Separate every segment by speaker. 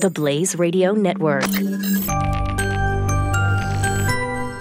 Speaker 1: The Blaze Radio Network.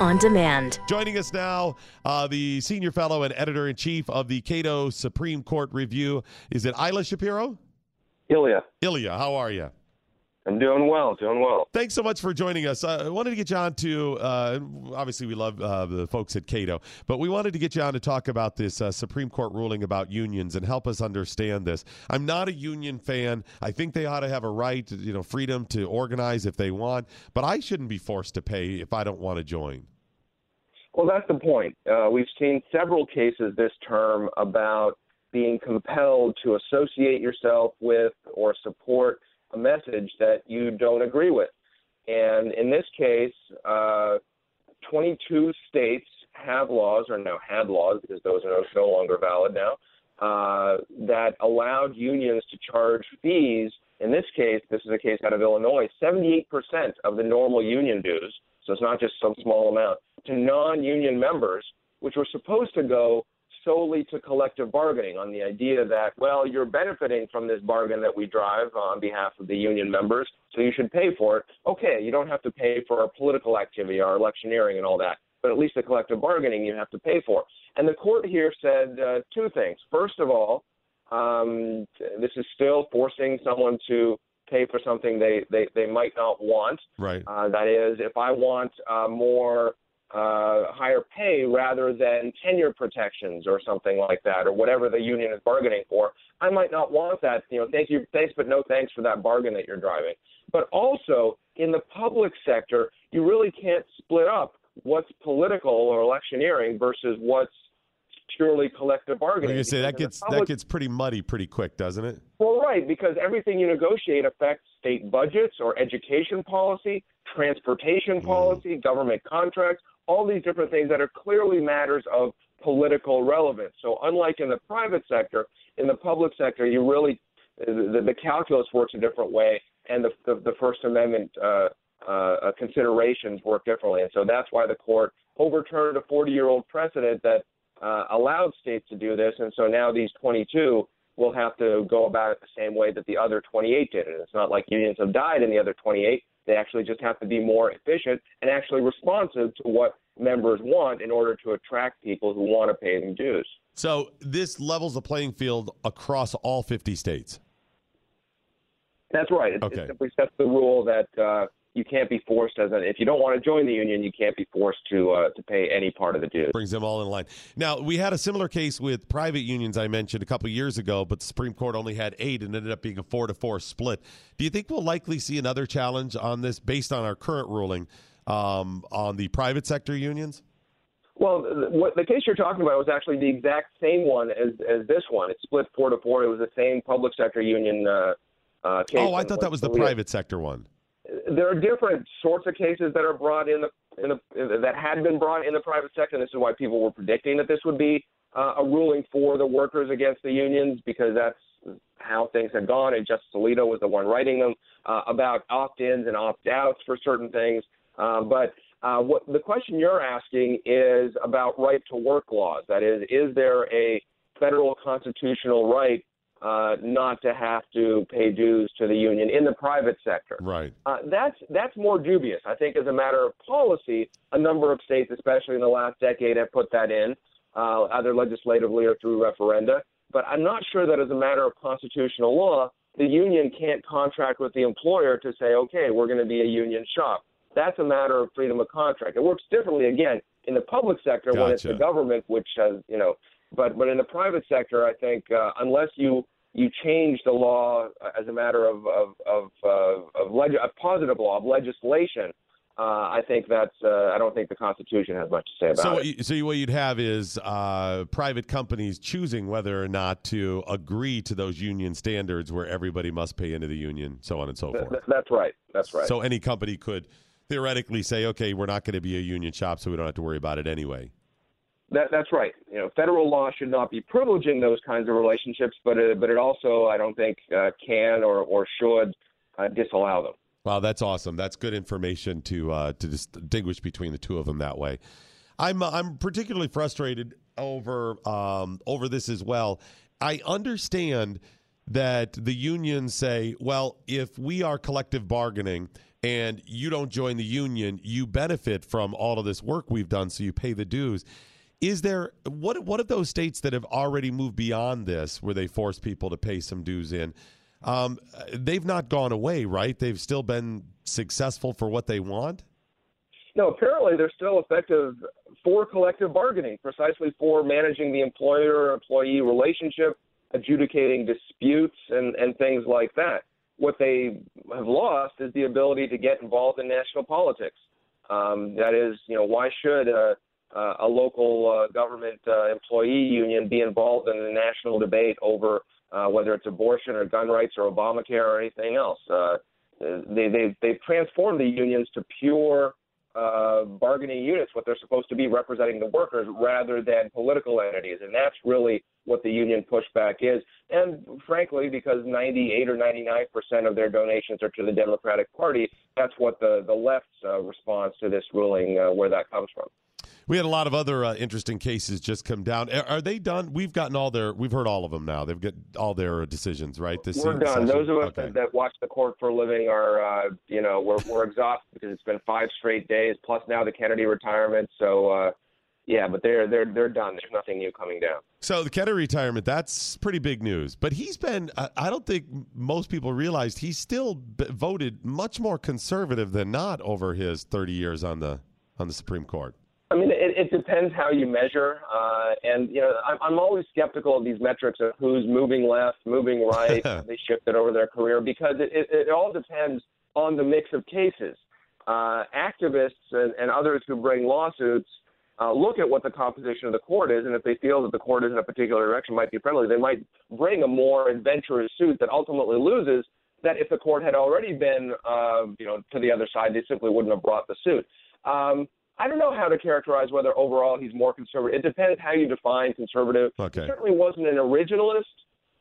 Speaker 1: On demand.
Speaker 2: Joining us now, uh, the senior fellow and editor in chief of the Cato Supreme Court Review. Is it Isla Shapiro?
Speaker 3: Ilya.
Speaker 2: Ilya, how are you?
Speaker 3: I'm doing well, doing well.
Speaker 2: Thanks so much for joining us. Uh, I wanted to get you on to, uh, obviously, we love uh, the folks at Cato, but we wanted to get you on to talk about this uh, Supreme Court ruling about unions and help us understand this. I'm not a union fan. I think they ought to have a right, you know, freedom to organize if they want, but I shouldn't be forced to pay if I don't want to join.
Speaker 3: Well, that's the point. Uh, we've seen several cases this term about being compelled to associate yourself with or support a message that you don't agree with. And in this case, uh, 22 states have laws, or now had laws because those are no longer valid now, uh, that allowed unions to charge fees. In this case, this is a case out of Illinois, 78% of the normal union dues, so it's not just some small amount, to non union members, which were supposed to go solely to collective bargaining on the idea that, well, you're benefiting from this bargain that we drive on behalf of the union members, so you should pay for it. Okay, you don't have to pay for our political activity, our electioneering, and all that, but at least the collective bargaining you have to pay for. And the court here said uh, two things. First of all, um, this is still forcing someone to pay for something they, they, they might not want.
Speaker 2: Right.
Speaker 3: Uh, that is, if I want uh, more uh, higher pay rather than tenure protections or something like that, or whatever the union is bargaining for. I might not want that. You know, thank you, thanks, but no thanks for that bargain that you're driving. But also in the public sector, you really can't split up what's political or electioneering versus what's purely collective bargaining.
Speaker 2: You say, that gets public, that gets pretty muddy pretty quick, doesn't it?
Speaker 3: Well, right, because everything you negotiate affects state budgets or education policy, transportation mm. policy, mm. government contracts, all these different things that are clearly matters of political relevance. So, unlike in the private sector, in the public sector, you really the, the calculus works a different way, and the the, the First Amendment uh, uh, considerations work differently. And so that's why the court overturned a 40-year-old precedent that uh, allowed states to do this. And so now these 22 will have to go about it the same way that the other 28 did. And it's not like unions have died in the other 28. They actually just have to be more efficient and actually responsive to what members want in order to attract people who want to pay them dues.
Speaker 2: So this levels the playing field across all 50 states.
Speaker 3: That's right. It, okay. it simply sets the rule that uh, you can't be forced as an if you don't want to join the union, you can't be forced to uh, to pay any part of the dues.
Speaker 2: Brings them all in line. Now we had a similar case with private unions I mentioned a couple years ago, but the Supreme Court only had eight and ended up being a four to four split. Do you think we'll likely see another challenge on this based on our current ruling um, on the private sector unions?
Speaker 3: Well, what the case you're talking about was actually the exact same one as as this one. It split four to four. It was the same public sector union uh, uh, case.
Speaker 2: Oh, I thought that was the private sector one
Speaker 3: there are different sorts of cases that are brought in the, in the that had been brought in the private sector. And this is why people were predicting that this would be uh, a ruling for the workers against the unions because that's how things had gone. And Justice Alito was the one writing them uh, about opt-ins and opt-outs for certain things. Uh, but uh, what the question you're asking is about right to work laws. That is, is there a federal constitutional right uh, not to have to pay dues to the union in the private sector.
Speaker 2: Right.
Speaker 3: Uh, that's that's more dubious. I think, as a matter of policy, a number of states, especially in the last decade, have put that in, uh, either legislatively or through referenda. But I'm not sure that, as a matter of constitutional law, the union can't contract with the employer to say, okay, we're going to be a union shop. That's a matter of freedom of contract. It works differently again in the public sector gotcha. when it's the government which has, you know, but but in the private sector, I think uh, unless you you change the law as a matter of of of, uh, of leg- a positive law of legislation, uh, I think that's. Uh, I don't think the Constitution has much to say about
Speaker 2: so
Speaker 3: it.
Speaker 2: You, so what you'd have is uh, private companies choosing whether or not to agree to those union standards, where everybody must pay into the union, so on and so forth.
Speaker 3: Th- that's right. That's right.
Speaker 2: So any company could theoretically say, "Okay, we're not going to be a union shop, so we don't have to worry about it anyway."
Speaker 3: That, that's right. You know, federal law should not be privileging those kinds of relationships, but uh, but it also, I don't think, uh, can or or should uh, disallow them.
Speaker 2: Wow, that's awesome. That's good information to uh, to distinguish between the two of them that way. I'm uh, I'm particularly frustrated over um, over this as well. I understand that the unions say, well, if we are collective bargaining and you don't join the union, you benefit from all of this work we've done, so you pay the dues. Is there what what of those states that have already moved beyond this, where they force people to pay some dues in? Um, they've not gone away, right? They've still been successful for what they want.
Speaker 3: No, apparently they're still effective for collective bargaining, precisely for managing the employer-employee relationship, adjudicating disputes, and, and things like that. What they have lost is the ability to get involved in national politics. Um, that is, you know, why should a local uh, government uh, employee union be involved in the national debate over uh, whether it's abortion or gun rights or Obamacare or anything else? Uh, they, they've, they've transformed the unions to pure uh, bargaining units, what they're supposed to be representing the workers rather than political entities. And that's really what the union pushback is. And frankly, because 98 or 99 percent of their donations are to the Democratic Party, that's what the, the left's uh, response to this ruling, uh, where that comes from.
Speaker 2: We had a lot of other uh, interesting cases just come down. Are, are, they done? We've gotten all their. We've heard all of them now. They've got all their decisions, right?
Speaker 3: This we're done. Session? Those of us okay. that, that, watch the court for a living are, uh, you know, we're we're exhausted because it's been five straight days, plus now the Kennedy retirement. So, uh, yeah, but they're they're they're done. There's nothing new coming down.
Speaker 2: So the Kennedy retirement, that's pretty big news. But he's been. I don't think most people realized he's still voted much more conservative than not over his 30 years on the on the Supreme Court.
Speaker 3: I mean, it, it depends how you measure, uh, and you know, I'm, I'm always skeptical of these metrics of who's moving left, moving right. they shifted over their career because it, it, it all depends on the mix of cases. Uh, activists and, and others who bring lawsuits uh, look at what the composition of the court is, and if they feel that the court is in a particular direction might be friendly, they might bring a more adventurous suit that ultimately loses. That if the court had already been, uh, you know, to the other side, they simply wouldn't have brought the suit. Um, I don't know how to characterize whether overall he's more conservative. It depends how you define conservative.
Speaker 2: Okay.
Speaker 3: He certainly wasn't an originalist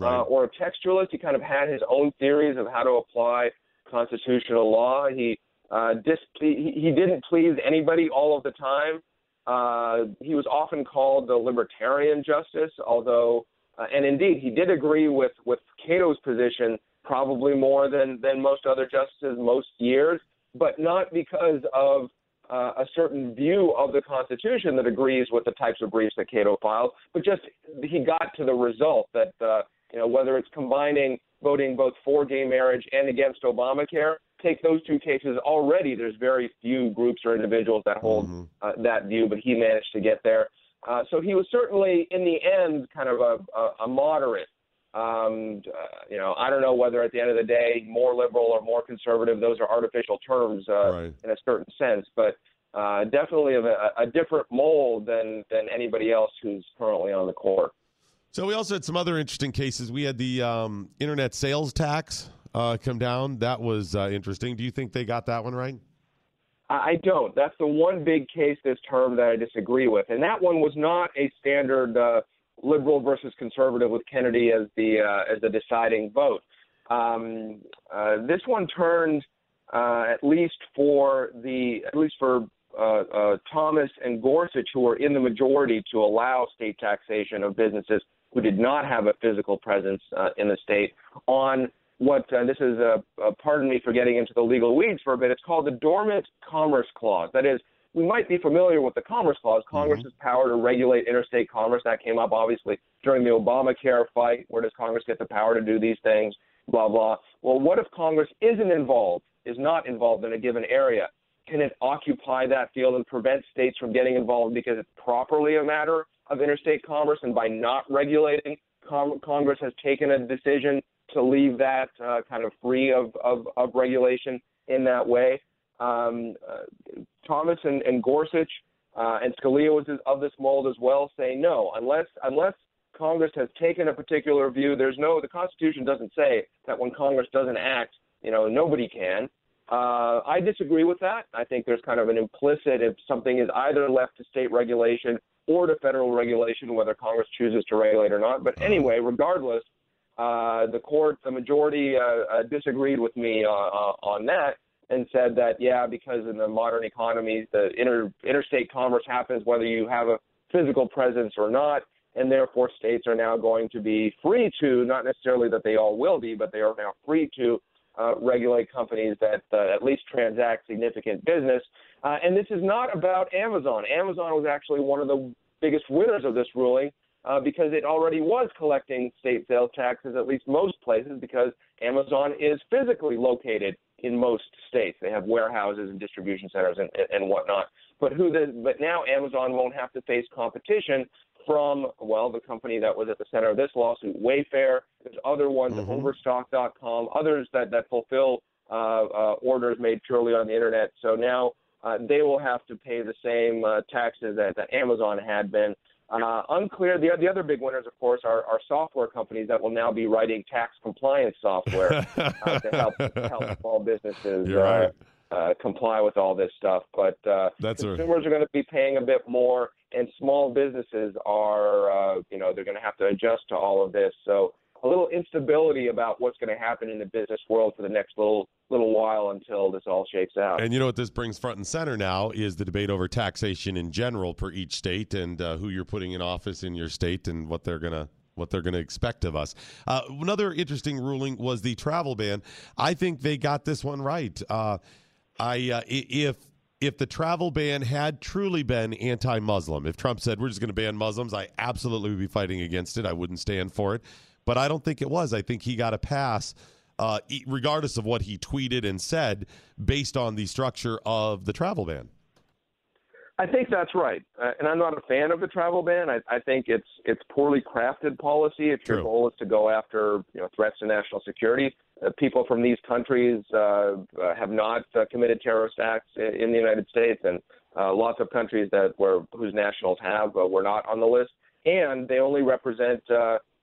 Speaker 3: uh, right. uh, or a textualist. He kind of had his own theories of how to apply constitutional law. He uh, dis- he, he didn't please anybody all of the time. Uh, he was often called the libertarian justice, although, uh, and indeed, he did agree with with Cato's position probably more than than most other justices most years, but not because of uh, a certain view of the Constitution that agrees with the types of briefs that Cato filed, but just he got to the result that uh, you know whether it's combining voting both for gay marriage and against Obamacare, take those two cases already. There's very few groups or individuals that hold mm-hmm. uh, that view, but he managed to get there. Uh, so he was certainly, in the end, kind of a, a, a moderate um, uh, you know, I don't know whether at the end of the day, more liberal or more conservative, those are artificial terms uh, right. in a certain sense, but uh, definitely of a, a different mold than than anybody else who's currently on the court.
Speaker 2: So we also had some other interesting cases. We had the um, internet sales tax uh, come down. That was uh, interesting. Do you think they got that one right?
Speaker 3: I don't. That's the one big case this term that I disagree with, and that one was not a standard uh, liberal versus conservative with Kennedy as the uh, as the deciding vote. Um, uh, this one turned uh, at least for the at least for uh, uh, Thomas and Gorsuch, who were in the majority to allow state taxation of businesses who did not have a physical presence uh, in the state, on what this is. pardon me for getting into the legal weeds for a bit. It's called the Dormant Commerce Clause. That is, we might be familiar with the Commerce Clause. Congress's mm-hmm. power to regulate interstate commerce. That came up obviously during the Obamacare fight. Where does Congress get the power to do these things? Blah blah. Well, what if Congress isn't involved, is not involved in a given area? Can it occupy that field and prevent states from getting involved because it's properly a matter of interstate commerce? And by not regulating, com- Congress has taken a decision to leave that uh, kind of free of, of, of regulation in that way. Um, uh, Thomas and, and Gorsuch uh, and Scalia was of this mold as well, saying no, unless unless Congress has taken a particular view, there's no the Constitution doesn't say that when Congress doesn't act, you know, nobody can. Uh, I disagree with that. I think there's kind of an implicit if something is either left to state regulation or to federal regulation, whether Congress chooses to regulate or not. But anyway, regardless, uh, the court, the majority uh, uh disagreed with me uh, uh, on that and said that yeah, because in the modern economy, the inter, interstate commerce happens whether you have a physical presence or not. and therefore states are now going to be free to, not necessarily that they all will be, but they are now free to uh, regulate companies that uh, at least transact significant business. Uh, and this is not about Amazon. Amazon was actually one of the biggest winners of this ruling uh, because it already was collecting state sales taxes, at least most places, because Amazon is physically located in most states. They have warehouses and distribution centers and, and whatnot. But who the, but now Amazon won't have to face competition from well the company that was at the center of this lawsuit, Wayfair. There's other ones, mm-hmm. Overstock.com, others that that fulfill uh, uh, orders made purely on the internet. So now uh, they will have to pay the same uh, taxes that, that Amazon had been. Uh, unclear. The, the other big winners, of course, are, are software companies that will now be writing tax compliance software uh, to help help small businesses uh,
Speaker 2: right.
Speaker 3: uh, comply with all this stuff. But uh,
Speaker 2: That's
Speaker 3: consumers a... are going to be paying a bit more, and small businesses are, uh, you know, they're going to have to adjust to all of this. So a little instability about what's going to happen in the business world for the next little little while until this all shakes out.
Speaker 2: And you know what this brings front and center now is the debate over taxation in general for each state and uh, who you're putting in office in your state and what they're going to what they're going to expect of us. Uh, another interesting ruling was the travel ban. I think they got this one right. Uh, I uh, if if the travel ban had truly been anti-Muslim, if Trump said we're just going to ban Muslims, I absolutely would be fighting against it. I wouldn't stand for it but I don't think it was. I think he got a pass, uh, regardless of what he tweeted and said, based on the structure of the travel ban.
Speaker 3: I think that's right, uh, and I'm not a fan of the travel ban. I, I think it's it's poorly crafted policy. If your goal is to go after you know threats to national security, uh, people from these countries uh, uh have not uh, committed terrorist acts in, in the United States, and uh, lots of countries that were whose nationals have were not on the list, and they only represent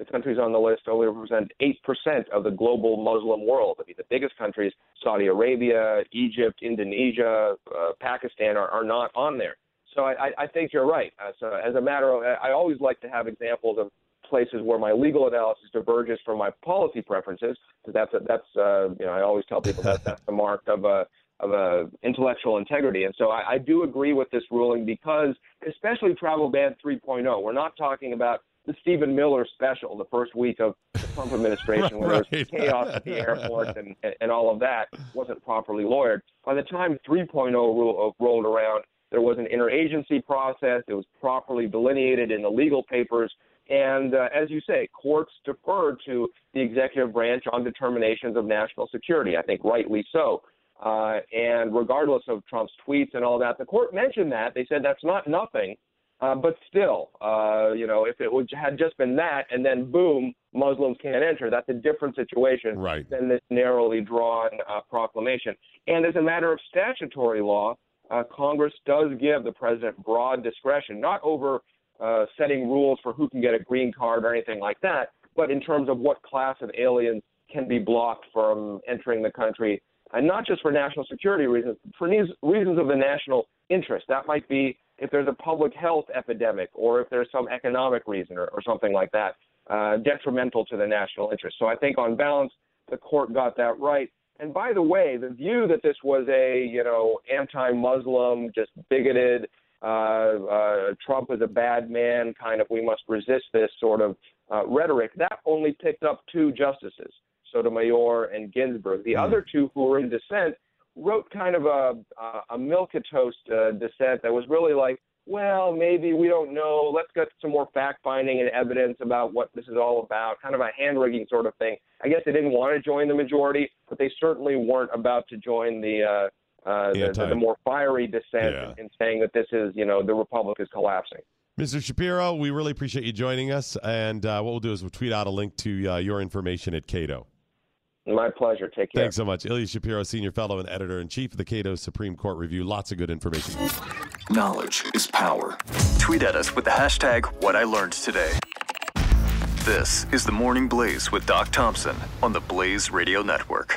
Speaker 3: the countries on the list only represent 8% of the global Muslim world. I mean, the biggest countries, Saudi Arabia, Egypt, Indonesia, uh, Pakistan, are, are not on there. So I, I think you're right. Uh, so as a matter of, I always like to have examples of places where my legal analysis diverges from my policy preferences, because that's a, that's uh, you know I always tell people that that's the mark of a of a intellectual integrity. And so I, I do agree with this ruling because, especially travel ban 3.0, we're not talking about the Stephen Miller special, the first week of the Trump administration, where right. there was chaos at the airport and, and all of that wasn't properly lawyered. By the time 3.0 ro- uh, rolled around, there was an interagency process. It was properly delineated in the legal papers. And uh, as you say, courts deferred to the executive branch on determinations of national security. I think rightly so. Uh, and regardless of Trump's tweets and all that, the court mentioned that. They said that's not nothing. Uh, but still, uh, you know, if it would, had just been that, and then boom, Muslims can't enter, that's a different situation
Speaker 2: right.
Speaker 3: than this narrowly drawn uh, proclamation. And as a matter of statutory law, uh, Congress does give the president broad discretion, not over uh, setting rules for who can get a green card or anything like that, but in terms of what class of aliens can be blocked from entering the country, and not just for national security reasons, for reasons of the national interest. That might be if there's a public health epidemic or if there's some economic reason or, or something like that uh, detrimental to the national interest. So I think on balance, the court got that right. And by the way, the view that this was a you know anti-Muslim, just bigoted, uh, uh, Trump is a bad man, kind of we must resist this sort of uh, rhetoric, that only picked up two justices, Sotomayor and Ginsburg. The mm. other two who were in dissent wrote kind of a a milk toast uh, dissent that was really like, well, maybe we don't know. Let's get some more fact finding and evidence about what this is all about. Kind of a hand wringing sort of thing. I guess they didn't want to join the majority, but they certainly weren't about to join the. Uh, uh, the, the, the, more fiery dissent yeah. in, in saying that this is, you know, the republic is collapsing.
Speaker 2: Mr. Shapiro, we really appreciate you joining us. And uh, what we'll do is we'll tweet out a link to uh, your information at Cato.
Speaker 3: My pleasure. Take care.
Speaker 2: Thanks so much. Ilya Shapiro, Senior Fellow and Editor in Chief of the Cato Supreme Court Review. Lots of good information.
Speaker 4: Knowledge is power. Tweet at us with the hashtag What I Learned Today. This is the Morning Blaze with Doc Thompson on the Blaze Radio Network.